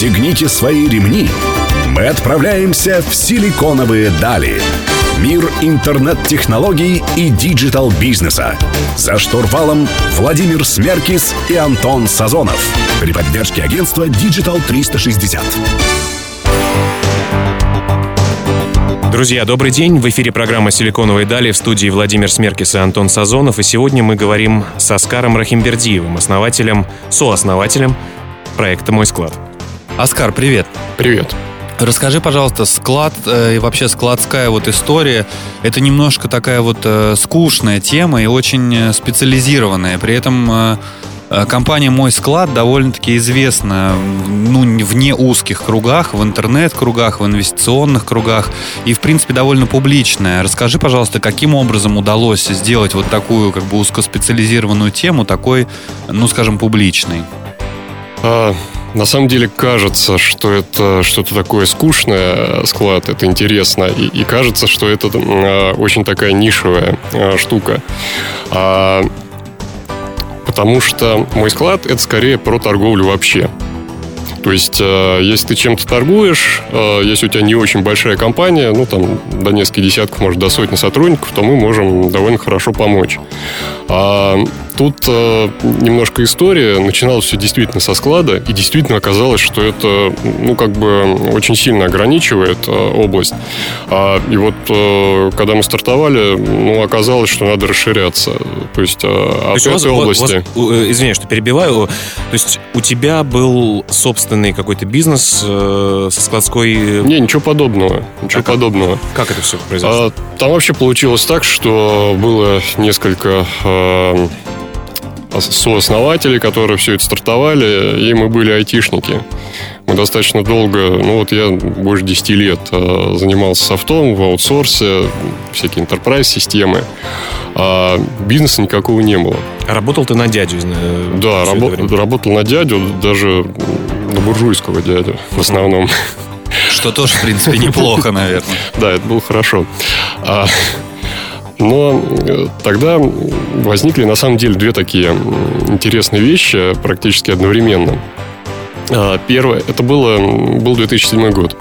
Пристегните свои ремни. Мы отправляемся в силиконовые дали. Мир интернет-технологий и digital-бизнеса. За штурвалом Владимир Смеркис и Антон Сазонов. При поддержке агентства Digital 360. Друзья, добрый день. В эфире программа «Силиконовые дали» в студии Владимир Смеркис и Антон Сазонов. И сегодня мы говорим с Аскаром Рахимбердиевым, основателем, сооснователем проекта «Мой склад». Оскар, привет. Привет. Расскажи, пожалуйста, склад э, и вообще складская вот история, это немножко такая вот э, скучная тема и очень э, специализированная. При этом э, э, компания «Мой склад» довольно-таки известна ну, в не узких кругах, в интернет-кругах, в инвестиционных кругах и, в принципе, довольно публичная. Расскажи, пожалуйста, каким образом удалось сделать вот такую как бы узкоспециализированную тему такой, ну, скажем, публичной? На самом деле кажется, что это что-то такое скучное, склад, это интересно, и, и кажется, что это а, очень такая нишевая а, штука. А, потому что мой склад это скорее про торговлю вообще. То есть, э, если ты чем-то торгуешь, э, если у тебя не очень большая компания, ну, там, до нескольких десятков, может, до сотни сотрудников, то мы можем довольно хорошо помочь. А тут э, немножко история. Начиналось все действительно со склада, и действительно оказалось, что это, ну, как бы очень сильно ограничивает э, область. А, и вот, э, когда мы стартовали, ну, оказалось, что надо расширяться. То есть, э, То от есть вас- этой области... у вас- э, извиняюсь, что перебиваю. То есть у тебя был собственный какой-то бизнес э, со складской... Не, ничего подобного. Ничего А как? подобного. Как это все произошло? А, там вообще получилось так, что было несколько э, сооснователей, которые все это стартовали, и мы были айтишники. Мы достаточно долго, ну вот я больше 10 лет э, занимался софтом в аутсорсе, всякие enterprise системы а бизнеса никакого не было. А работал ты на дядю? э, Да, время? работал на дядю, даже на буржуйского дядю в основном. Что тоже, в принципе, неплохо, наверное. Да, это было хорошо. Но э, тогда возникли на самом деле две такие интересные вещи практически одновременно. А, Первое, это было, был 2007 год.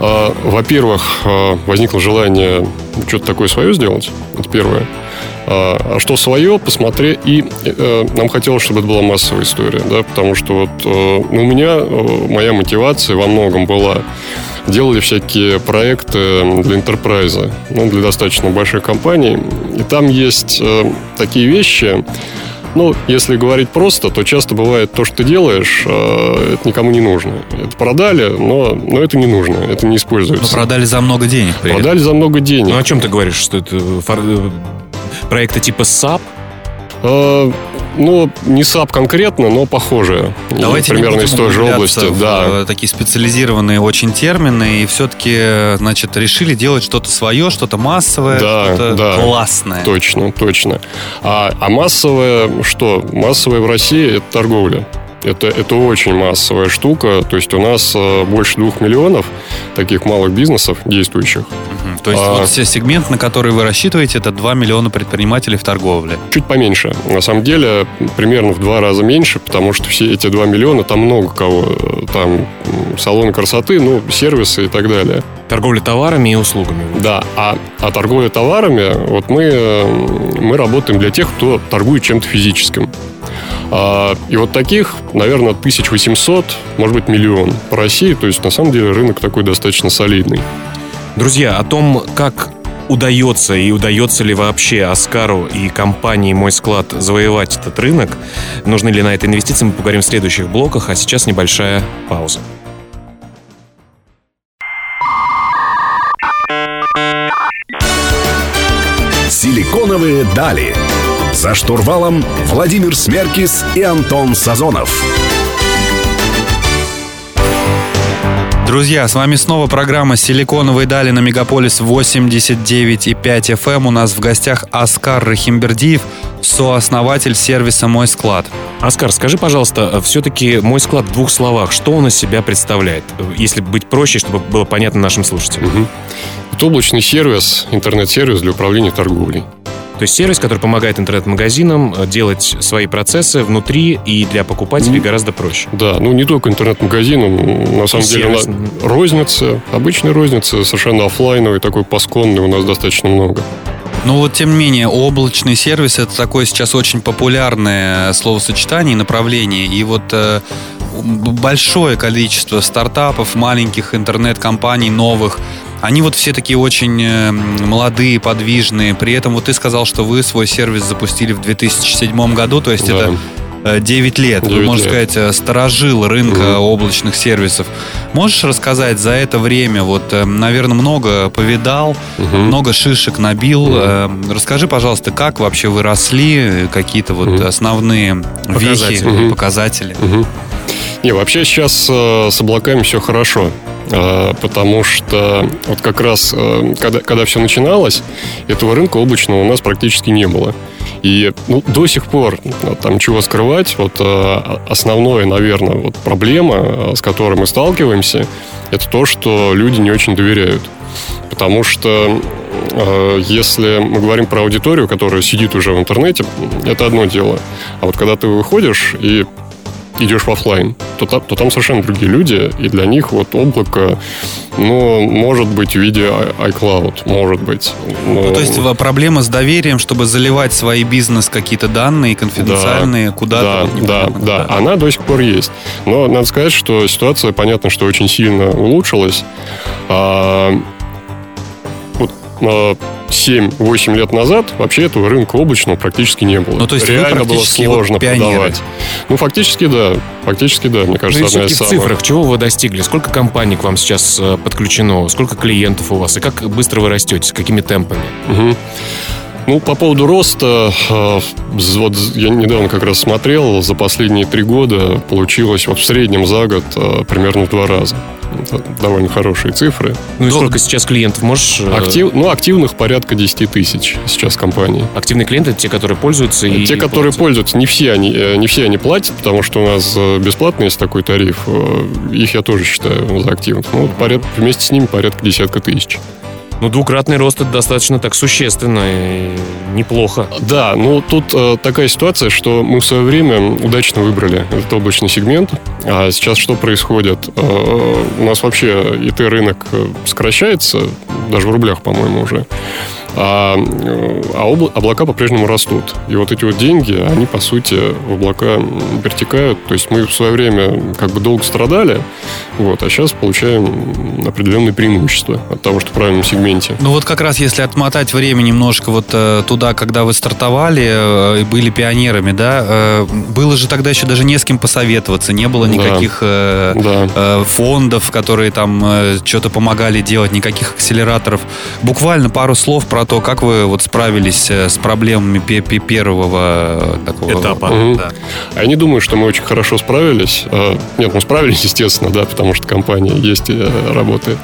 А, Во-первых, а, возникло желание что-то такое свое сделать. Это первое. А что свое, посмотреть. И э, нам хотелось, чтобы это была массовая история, да, потому что вот э, ну, у меня э, моя мотивация во многом была делали всякие проекты для enterprise а, ну, для достаточно большой компании. И там есть э, такие вещи, ну, если говорить просто, то часто бывает то, что ты делаешь, э, это никому не нужно. Это продали, но, но это не нужно, это не Но используется. продали за много денег. при этом. Продали за много денег. Ну о чем ты говоришь? Что это фор- э, проекты типа SAP? Ну, не SAP конкретно, но похожие. И Давайте не примерно будем из той же области. в, Да. э, такие специализированные очень термины, и все-таки, значит, решили делать что-то свое, что-то массовое, Да, что-то да. классное. Точно, точно. А, а массовое что? Массовое в России это торговля. Это, это очень массовая штука. То есть у нас э, больше двух миллионов таких малых бизнесов действующих. То есть А. вот все сегмент, на который вы рассчитываете, это 2 миллиона предпринимателей в торговле. Чуть поменьше. На самом деле, примерно в два раза меньше, потому что все эти 2 миллиона, там много кого. Э, Там м, салоны красоты, ну, сервисы и так далее. Торговля товарами и услугами. Да, а, а торговля товарами, вот мы, э, мы работаем для тех, кто торгует чем-то физическим. А, и вот таких, наверное, 1800, может быть, миллион по России. То есть, на самом деле, рынок такой достаточно солидный. Друзья, о том, как удается и удается ли вообще Оскару и компании «Мой склад» завоевать этот рынок, нужны ли на это инвестиции, мы поговорим в следующих блоках, а сейчас небольшая пауза. Силиконовые дали. За штурвалом Владимир Смеркис и Антон Сазонов. Друзья, с вами снова программа «Силиконовые дали» на Мегаполис 89,5 FM. У нас в гостях Оскар Рахимбердиев, сооснователь сервиса «Мой склад». Оскар, скажи, пожалуйста, все-таки «Мой склад» в двух словах, что он из себя представляет? Если быть проще, чтобы было понятно нашим слушателям. Мгм. Это облачный сервис, интернет-сервис для управления торговлей. То есть сервис, который помогает интернет-магазинам э, делать свои процессы внутри и для покупателей mm. гораздо проще. Да, ну не только интернет-магазинам, на самом и деле сервис. розница, обычная розница, совершенно офлайновый, такой пасконный у нас достаточно много. Но вот, тем не менее, облачный сервис это такое сейчас очень популярное словосочетание и направление. И вот э, большое количество стартапов, маленьких интернет-компаний, новых, они вот все такие очень э, молодые, подвижные. При этом вот ты сказал, что вы свой сервис запустили в 2007 году, то есть да. это 9 э, лет. 9 Вы, можно лет. сказать, э, сторожил рынка угу. облачных сервисов. Можешь рассказать за это время, вот, э, наверное, много повидал, угу. много шишек набил. Угу. Расскажи, пожалуйста, как вообще вы росли, какие-то вот угу. основные показатели. вехи, угу. показатели? Угу. Не, вообще сейчас с облаками все хорошо потому что вот как раз, когда, когда все начиналось, этого рынка облачного у нас практически не было. И ну, до сих пор, ну, там чего скрывать, вот э, основное, наверное, вот проблема, э, с которой мы сталкиваемся, это то, что люди не очень доверяют. Потому что э, если мы говорим про аудиторию, которая сидит уже в интернете, это одно дело. А вот когда ты выходишь и идешь в офлайн, то, там, то там совершенно другие люди, и для них вот облако, ну, может быть в виде iCloud, может быть. Но... Ну, то есть проблема с доверием, чтобы заливать свои бизнес какие-то данные конфиденциальные да, куда-то. Да, вот, да, да, да, она до сих пор есть. Но надо сказать, что ситуация, понятно, что очень сильно улучшилась. А, вот, а, 7-8 лет назад вообще этого рынка облачного практически не было. Ну, то есть Реально было сложно продавать. Ну, фактически да. Фактически да, мне кажется, ну, одна из в цифрах, чего вы достигли? Сколько компаний к вам сейчас э, подключено? Сколько клиентов у вас? И как быстро вы растете? С какими темпами? Угу. Ну, по поводу роста, э, вот я недавно как раз смотрел, за последние три года получилось вот в среднем за год э, примерно в два раза. Это довольно хорошие цифры. Ну и сколько сейчас клиентов можешь... Э, актив, ну, активных порядка 10 тысяч сейчас компаний. Активные клиенты это те, которые пользуются и... Те, которые платят. пользуются, не все, они, не все они платят, потому что у нас бесплатный есть такой тариф. Их я тоже считаю за активных. Ну, вот порядка, вместе с ними порядка десятка тысяч. Ну, двукратный рост это достаточно так существенно и неплохо. Да, ну тут э, такая ситуация, что мы в свое время удачно выбрали этот облачный сегмент. А сейчас что происходит? Э, у нас вообще ИТ-рынок э, сокращается, даже в рублях, по-моему, уже а, а обла- облака по-прежнему растут. И вот эти вот деньги, они, по сути, в облака перетекают. То есть мы в свое время как бы долго страдали, вот, а сейчас получаем определенные преимущества от того, что в правильном сегменте. Ну вот как раз если отмотать время немножко вот э, туда, когда вы стартовали э, и были пионерами, да, э, было же тогда еще даже не с кем посоветоваться, не было никаких да. Э, да. фондов, которые там что-то помогали делать, никаких акселераторов. Буквально пару слов про то, как вы вот справились с проблемами первого такого этапа. Угу. Да. Я не думаю, что мы очень хорошо справились. Нет, мы справились, естественно, да, потому что компания есть и э, работает.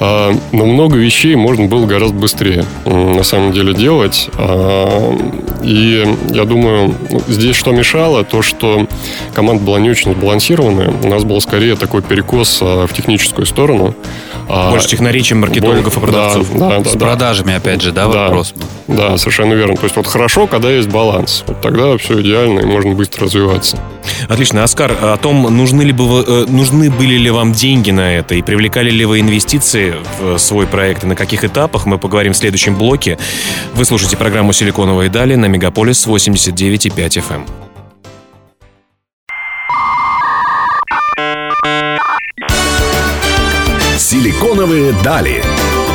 А, но много вещей можно было гораздо быстрее на самом деле делать. А, и я думаю, ну, здесь что мешало, то, что команда была не очень сбалансированная. У нас был скорее такой перекос а, в техническую сторону. Больше технарей, чем маркетологов Боль... и продавцов. Да, да, да, С да. продажами, опять же, да, да, вопрос? Да, совершенно верно. То есть вот хорошо, когда есть баланс. Вот тогда все идеально и можно быстро развиваться. Отлично. Оскар, о том, нужны, ли бы, э, нужны были ли вам деньги на это и привлекали ли вы инвестиции в свой проект и на каких этапах, мы поговорим в следующем блоке. Вы слушаете программу «Силиконовые дали» на Мегаполис 89,5 FM. «Силиконовые дали».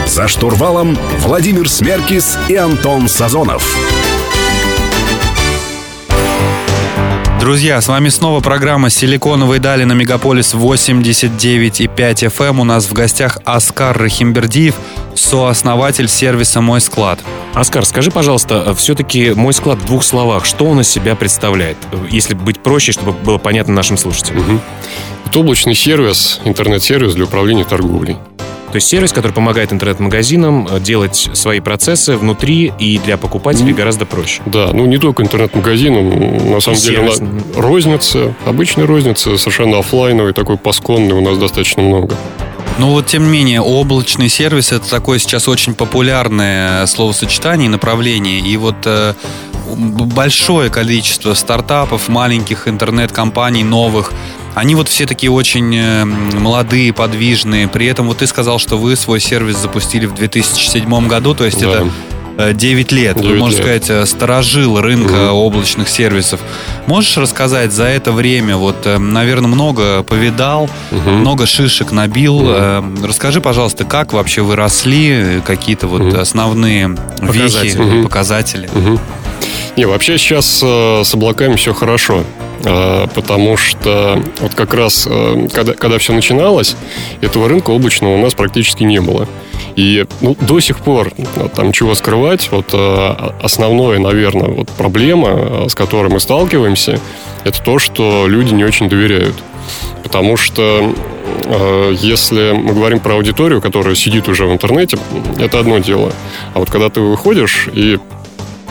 За штурвалом Владимир Смеркис и Антон Сазонов. Друзья, с вами снова программа «Силиконовые дали» на Мегаполис 89,5 FM. Эм. У нас в гостях Оскар Рахимбердиев, сооснователь сервиса «Мой склад». Оскар, скажи, пожалуйста, все-таки «Мой склад» в двух словах, что он из себя представляет? Если быть проще, чтобы было понятно нашим слушателям. Угу. Это облачный сервис, интернет-сервис для управления торговлей. То есть сервис, который помогает интернет-магазинам э, делать свои процессы внутри и для покупателей mm. гораздо проще. Да, ну не только интернет-магазинам, на самом и деле сервис. розница, обычная розница, совершенно офлайновый, такой пасконный у нас достаточно много. Но вот тем не менее, облачный сервис это такое сейчас очень популярное словосочетание и направление. И вот э, большое количество стартапов, маленьких интернет-компаний, новых, они вот все такие очень э, молодые, подвижные. При этом вот ты сказал, что вы свой сервис запустили в 2007 году, то есть да. это 9 э, лет. 9 Вы, можно лет. сказать, э, сторожил рынка угу. облачных сервисов. Можешь рассказать за это время, вот, э, наверное, много повидал, угу. много шишек набил. Угу. Расскажи, пожалуйста, как вообще вы росли, какие-то вот угу. основные показатели. вехи, угу. показатели? Угу. Не, вообще сейчас с облаками все хорошо. А, потому что вот как раз, э, когда, когда все начиналось, этого рынка облачного у нас практически не было. И ну, до сих пор там чего скрывать, вот э, основная, наверное, вот проблема, э, с которой мы сталкиваемся, это то, что люди не очень доверяют. Потому что если мы говорим про аудиторию, которая сидит уже в интернете, это одно дело. А вот когда ты выходишь и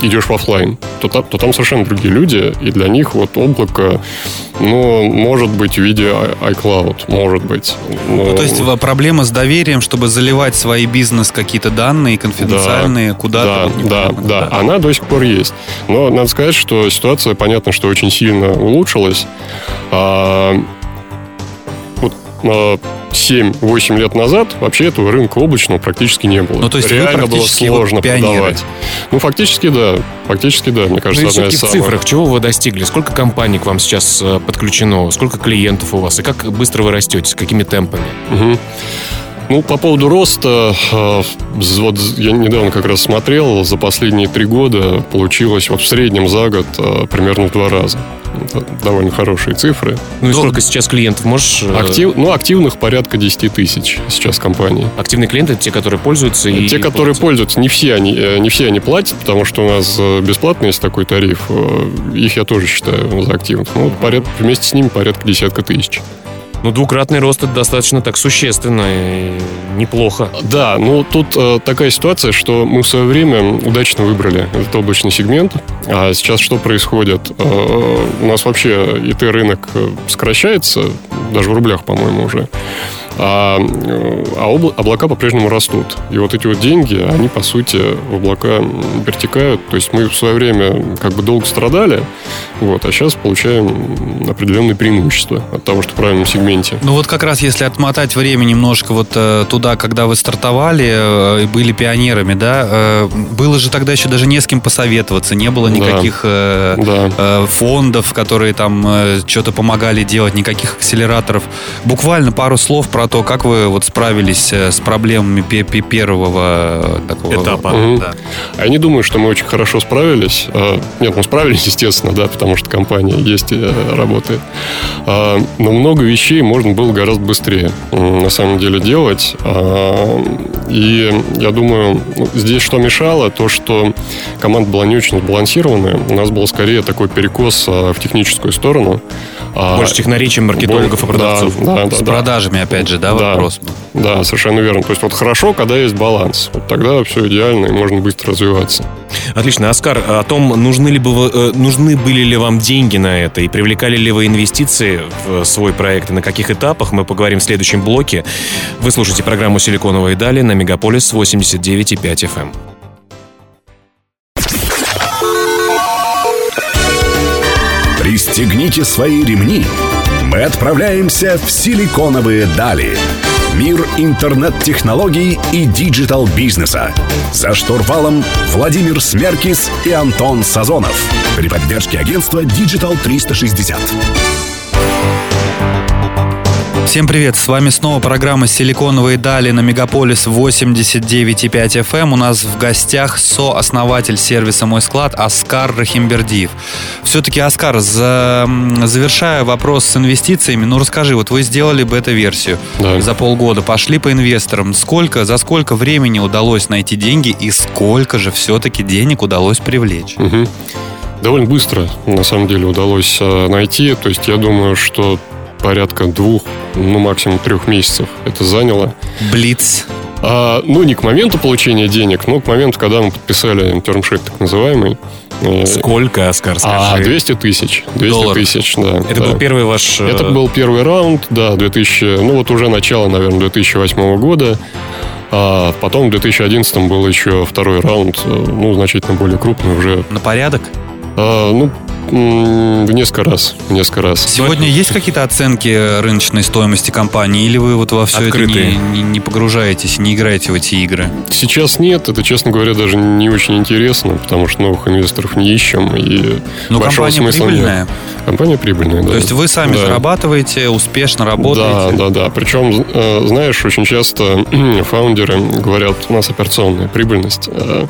идешь в офлайн, то, там, то там совершенно другие люди, и для них вот облако, ну, может быть в виде iCloud, может быть. Но... Ну, то есть проблема с доверием, чтобы заливать свои бизнес какие-то данные конфиденциальные да, куда-то. Да, вот да, да, да, она до сих пор есть. Но надо сказать, что ситуация, понятно, что очень сильно улучшилась. А, вот, а, 7-8 лет назад вообще этого рынка облачного практически не было. Ну, то есть Реально было сложно вот продавать. Ну, фактически да. Фактически да, мне кажется, ну, одна из в самых... цифрах чего вы достигли? Сколько компаний к вам сейчас э, подключено? Сколько клиентов у вас? И как быстро вы растете? С какими темпами? Угу. Ну, по поводу роста, э, вот я недавно как раз смотрел, за последние три года получилось вот в среднем за год э, примерно в два раза. Это довольно хорошие цифры. Ну и сколько сейчас клиентов можешь? Э, Актив, ну, активных порядка 10 тысяч сейчас компании. Активные клиенты это те, которые пользуются и... Те, которые пользуются, не все они, не все они платят, потому что у нас бесплатный есть такой тариф. Их я тоже считаю за активных. Ну, порядка, вместе с ними порядка десятка тысяч. Ну, двукратный рост это достаточно так существенно и неплохо. Да, ну тут э, такая ситуация, что мы в свое время удачно выбрали этот облачный сегмент. А сейчас что происходит? Э, у нас вообще ИТ-рынок э, сокращается, даже в рублях, по-моему, уже а, а обла- облака по-прежнему растут. И вот эти вот деньги, они, по сути, в облака перетекают. То есть мы в свое время как бы долго страдали, вот, а сейчас получаем определенные преимущества от того, что в правильном сегменте. Ну вот как раз если отмотать время немножко вот э, туда, когда вы стартовали э, и были пионерами, да, э, было же тогда еще даже не с кем посоветоваться, не было никаких да. Да. фондов, которые там что-то помогали делать, никаких акселераторов. Буквально пару слов про то, как вы вот справились с проблемами первого такого этапа. Угу. Да. Я не думаю, что мы очень хорошо справились. Нет, мы справились, естественно, да, потому что компания есть и работает. Но много вещей можно было гораздо быстрее на самом деле делать. И я думаю, ну, здесь что мешало, то, что команда была не очень сбалансированная. У нас был скорее такой перекос в техническую сторону. Больше технарей, чем маркетологов и продавцов. Да, да, да, С да. продажами, опять же, да, да, вопрос? Да, совершенно верно. То есть вот хорошо, когда есть баланс. Вот тогда все идеально и можно быстро развиваться. Отлично. Оскар, о том, нужны, ли бы, э, нужны были ли вам деньги на это и привлекали ли вы инвестиции в свой проект и на каких этапах, мы поговорим в следующем блоке. Вы слушаете программу «Силиконовые дали» на Мегаполис 89,5 FM. Пристегните свои ремни. Мы отправляемся в силиконовые дали. Мир интернет-технологий и digital-бизнеса. За штурвалом Владимир Смеркис и Антон Сазонов. При поддержке агентства Digital 360. Всем привет, с вами снова программа «Силиконовые дали» на Мегаполис 89,5 FM. Эм. У нас в гостях сооснователь сервиса «Мой склад» Аскар Рахимбердиев. Все-таки, Оскар, за... завершая вопрос с инвестициями, ну расскажи, вот вы сделали бета-версию да. за полгода, пошли по инвесторам. Сколько, за сколько времени удалось найти деньги и сколько же все-таки денег удалось привлечь? Угу. Довольно быстро, на самом деле, удалось э, найти. То есть я думаю, что порядка двух, ну максимум трех месяцев это заняло. Блиц. А, ну, не к моменту получения денег, но к моменту, когда мы подписали термшит так называемый. Сколько, Оскар, скажи? А, 200 тысяч. 200 Долларов. тысяч, да. Это да. был первый ваш... э, Это был первый раунд, да, 2000, ну вот уже начало, наверное, 2008 года. А потом в 2011 был еще второй раунд, э, ну, значительно более крупный уже. На порядок? А, ну, в несколько раз, в несколько раз. Сегодня есть какие-то оценки рыночной стоимости компании, или вы вот во все Открытые. это не, не- не погружаетесь, не играете в эти игры? Сейчас нет, это, честно говоря, даже не очень интересно, потому что новых инвесторов не ищем, и Но большого компания смысла нет. прибыльная. Компания прибыльная, да. То есть вы сами Да. зарабатываете, успешно Да, работаете. да, да. Причем, э, знаешь, очень часто фаундеры говорят, у нас операционная прибыльность. Э,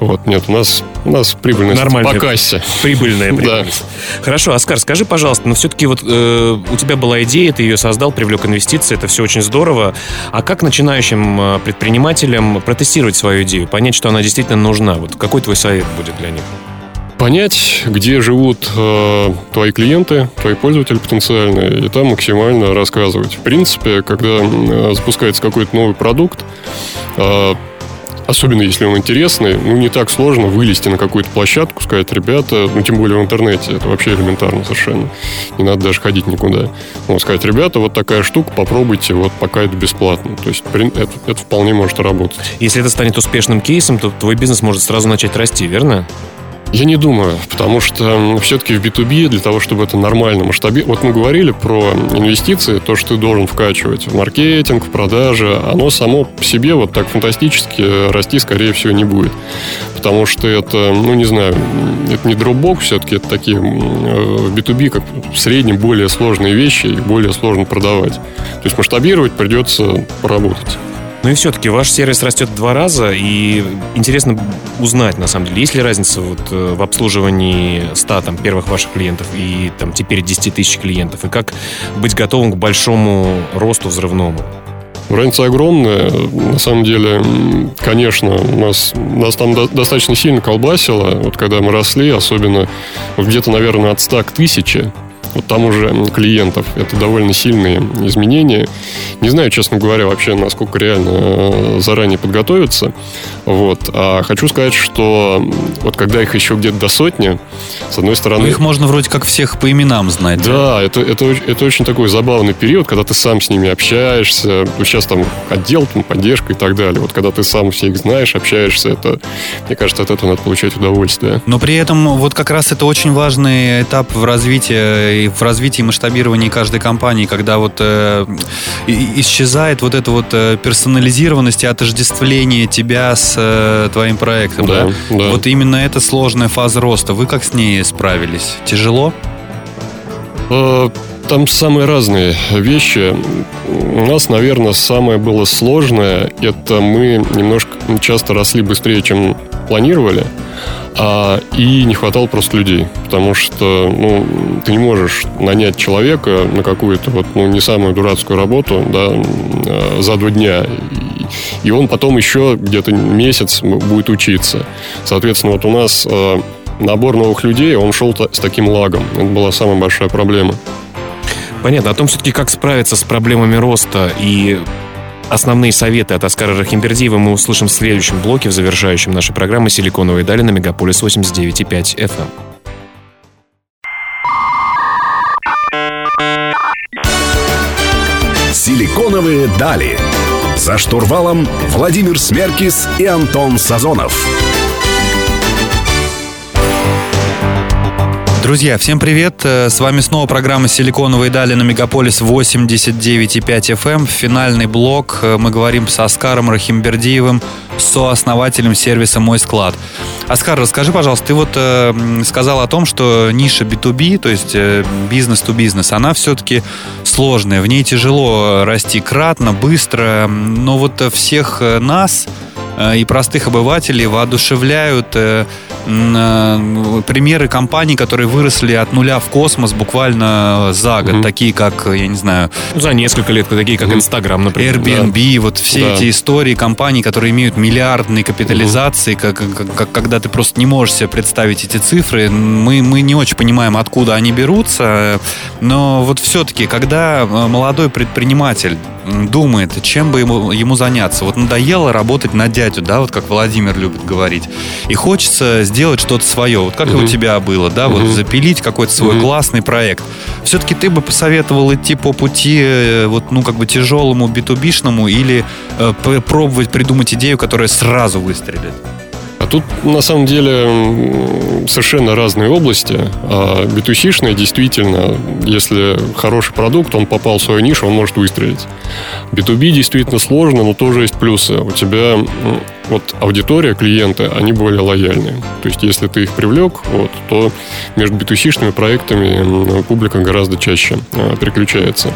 Вот, нет, у нас, у нас прибыльность Нормально. по кассе. Прибыльная Да. Прибыльность. Хорошо, Оскар, скажи, пожалуйста, но все-таки вот э, у тебя была идея, ты ее создал, привлек инвестиции, это все очень здорово. А как начинающим э, предпринимателям протестировать свою идею, понять, что она действительно нужна? Вот какой твой совет будет для них? Понять, где живут э, твои клиенты, твои пользователи потенциальные, и там максимально рассказывать. В принципе, когда э, запускается какой-то новый продукт, э, особенно если он интересный, ну, не так сложно вылезти на какую-то площадку, сказать, ребята, ну, тем более в интернете, это вообще элементарно совершенно. Не надо даже ходить никуда. Ну, сказать, ребята, вот такая штука, попробуйте, вот пока это бесплатно. То есть, это, это вполне может работать. Если это станет успешным кейсом, то твой бизнес может сразу начать расти, верно? Я не думаю, потому что все-таки в B2B для того, чтобы это нормально масштабировать... Вот мы говорили про инвестиции, то, что ты должен вкачивать в маркетинг, в продажи, оно само по себе вот так фантастически расти, скорее всего, не будет. Потому что это, ну, не знаю, это не Dropbox все-таки, это такие э, в B2B как в среднем более сложные вещи, их более сложно продавать. То есть масштабировать придется поработать. Ну и все-таки ваш сервис растет два раза, и интересно узнать, на самом деле, есть ли разница вот э, в обслуживании 100 там, первых ваших клиентов и там теперь 10 тысяч клиентов, и как быть готовым к большому росту взрывному? Разница огромная. На самом деле, конечно, у нас, нас там до- достаточно сильно колбасило. Вот когда мы росли, особенно где-то, наверное, от 100 к 1000, вот там уже клиентов. Это довольно сильные изменения. Не знаю, честно говоря, вообще, насколько реально э, заранее подготовиться. Вот. А хочу сказать, что вот когда их еще где-то до сотни, с одной стороны... Ну, их можно вроде как всех по именам знать. Да, это, это, оч- это очень такой забавный период, когда ты сам с ними общаешься. Сейчас там отдел, там, поддержка и так далее. Вот когда ты сам всех знаешь, общаешься, это, мне кажется, от этого надо получать удовольствие. Но при этом вот как раз это очень важный этап в развитии и в развитии масштабировании каждой компании, когда вот э, исчезает вот эта вот э, персонализированность и отождествление тебя с э, твоим проектом, да? Да, да. Вот именно эта сложная фаза роста. Вы как с ней справились? Тяжело? Там самые разные вещи. У нас, наверное, самое было сложное, это мы немножко часто росли быстрее, чем планировали, а, и не хватало просто людей. Потому что ну, ты не можешь нанять человека на какую-то вот, ну, не самую дурацкую работу да, э, за два дня. И, он потом еще где-то месяц будет учиться. Соответственно, вот у нас э, набор новых людей, он шел с таким лагом. Это была самая большая проблема. Понятно. О том все-таки, как справиться с проблемами роста и основные советы от Оскара Рахимбердиева мы услышим в следующем блоке, в завершающем нашей программы «Силиконовые дали» на Мегаполис 89,5 FM. Силиконовые дали. За штурвалом Владимир Смеркис и Антон Сазонов. Друзья, всем привет! Э, С вами снова программа «Силиконовые дали» на Мегаполис 89,5 FM. Финальный блок. Э, Мы говорим с Оскаром Рахимбердиевым, сооснователем сервиса «Мой склад». Оскар, расскажи, пожалуйста, ты вот э, сказал о том, что ниша B2B, то есть э, бизнес-то-бизнес, она все-таки сложная. В ней тяжело расти кратно, быстро, но вот э, всех э, нас э, и простых обывателей воодушевляют э, э, примеры компаний, которые выросли от нуля в космос буквально за год, Мгм. такие как, я не знаю, За несколько лет, такие как. Инстаграм, например. Airbnb, вот все Да. эти истории компаний, которые имеют миллиардные капитализации, как, как- как- когда ты просто не можешь себе представить эти цифры, мы, мы не очень понимаем, откуда они берутся, но вот все-таки, когда э, молодой предприниматель думает, чем бы ему, ему заняться. Вот надоело работать на дядю, да, вот как Владимир любит говорить. И хочется сделать что-то свое. Вот как угу. у тебя было, да, угу. вот запилить какой-то свой угу. классный проект. Все-таки ты бы посоветовал идти по пути э, вот, ну, как бы тяжелому, битубишному или э, пробовать придумать идею, которая сразу выстрелит? А тут на самом деле совершенно разные области. А b действительно, если хороший продукт, он попал в свою нишу, он может выстрелить. B2B действительно сложно, но тоже есть плюсы. У тебя вот аудитория, клиенты, они более лояльные. То есть, если ты их привлек, вот, то между b проектами публика гораздо чаще а, переключается.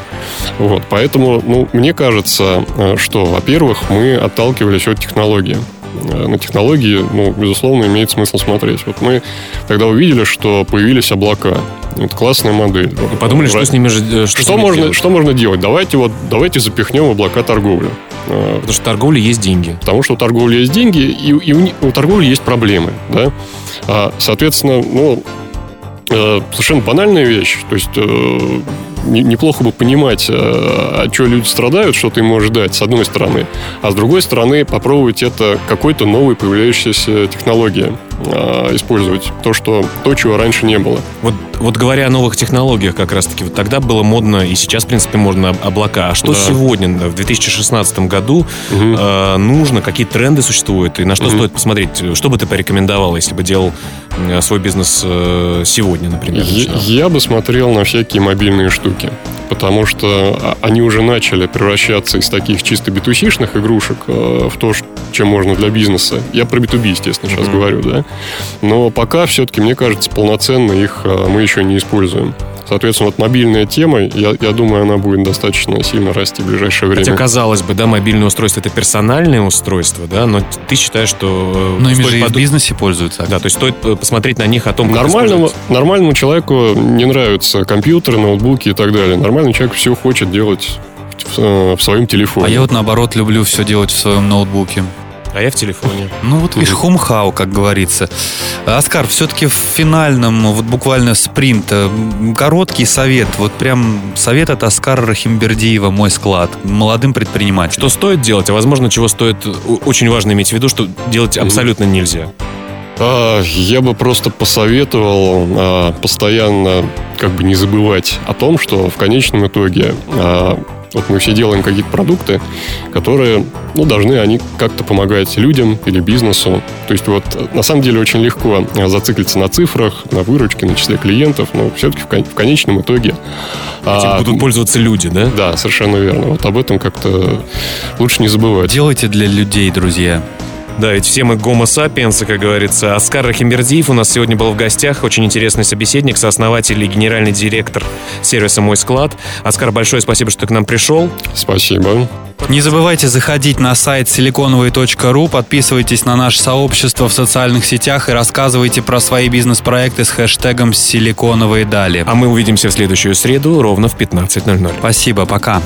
Вот, поэтому, ну, мне кажется, а, что, во-первых, мы отталкивались от технологии. Э, на технологии, ну, безусловно, имеет смысл смотреть. Вот мы тогда увидели, что появились облака. Это классная модель. Вы подумали, что с ними же э, что, что можно, делать? что можно делать? Давайте вот давайте запихнем облака торговли. Э, Потому что у торговли есть деньги. Потому что у торговли есть деньги, и, и у, у торговли есть проблемы. Да? А, соответственно, ну, совершенно банальная вещь. То есть неплохо бы понимать, а что люди страдают, что ты можешь дать, с одной стороны. А с другой стороны, попробовать это какой-то новой появляющейся технологии а, использовать. То, что, то, чего раньше не было. Вот, вот говоря о новых технологиях как раз-таки, вот тогда было модно, и сейчас, в принципе, можно облака. А что да. сегодня, в 2016 году, угу. э, нужно, какие тренды существуют, и на что угу. стоит посмотреть? Что бы ты порекомендовал, если бы делал свой бизнес э, сегодня, например? Я, я бы смотрел на всякие мобильные штуки потому что а, они уже начали превращаться из таких чисто битусишных игрушек э, в то, чем можно для бизнеса. Я про B2B, естественно, сейчас mm-hmm. говорю, да. Но пока все-таки, мне кажется, полноценно их э, мы еще не используем. Соответственно, вот мобильная тема, я, я думаю, она будет достаточно сильно расти в ближайшее время. Хотя, казалось бы, да, мобильное устройство это персональное устройство, да, но ты считаешь, что... Э, но ими же под... в бизнесе пользуются. Да, то есть стоит посмотреть на них о том, как нормальному, нормальному человеку не нравятся компьютеры, ноутбуки и так далее. Нормальный человек все хочет делать в, э, в своем телефоне. А я вот наоборот люблю все делать в своем ноутбуке. А я в телефоне. Ну вот видишь, хумхау, как говорится. Оскар, все-таки в финальном, вот буквально спринт, э, короткий совет, вот прям совет от Оскара Рахимбердиева «Мой склад» молодым предпринимателям. Что стоит делать, а возможно, чего стоит, очень важно иметь в виду, что делать абсолютно нельзя. А, я бы просто посоветовал а, постоянно как бы не забывать о том, что в конечном итоге а, вот мы все делаем какие-то продукты, которые, ну, должны они как-то помогать людям или бизнесу. То есть вот на самом деле очень легко зациклиться на цифрах, на выручке, на числе клиентов, но все-таки в конечном итоге... Этим а, будут пользоваться люди, да? Да, совершенно верно. Вот об этом как-то лучше не забывать. Делайте для людей, друзья. Да, ведь все мы гомо сапиенсы, как говорится. Оскар Рахимбердиев у нас сегодня был в гостях. Очень интересный собеседник, сооснователь и генеральный директор сервиса «Мой склад». Оскар, большое спасибо, что ты к нам пришел. Спасибо. Не забывайте заходить на сайт силиконовый.ру, подписывайтесь на наше сообщество в социальных сетях и рассказывайте про свои бизнес-проекты с хэштегом «Силиконовые дали». А мы увидимся в следующую среду ровно в 15.00. Спасибо, пока.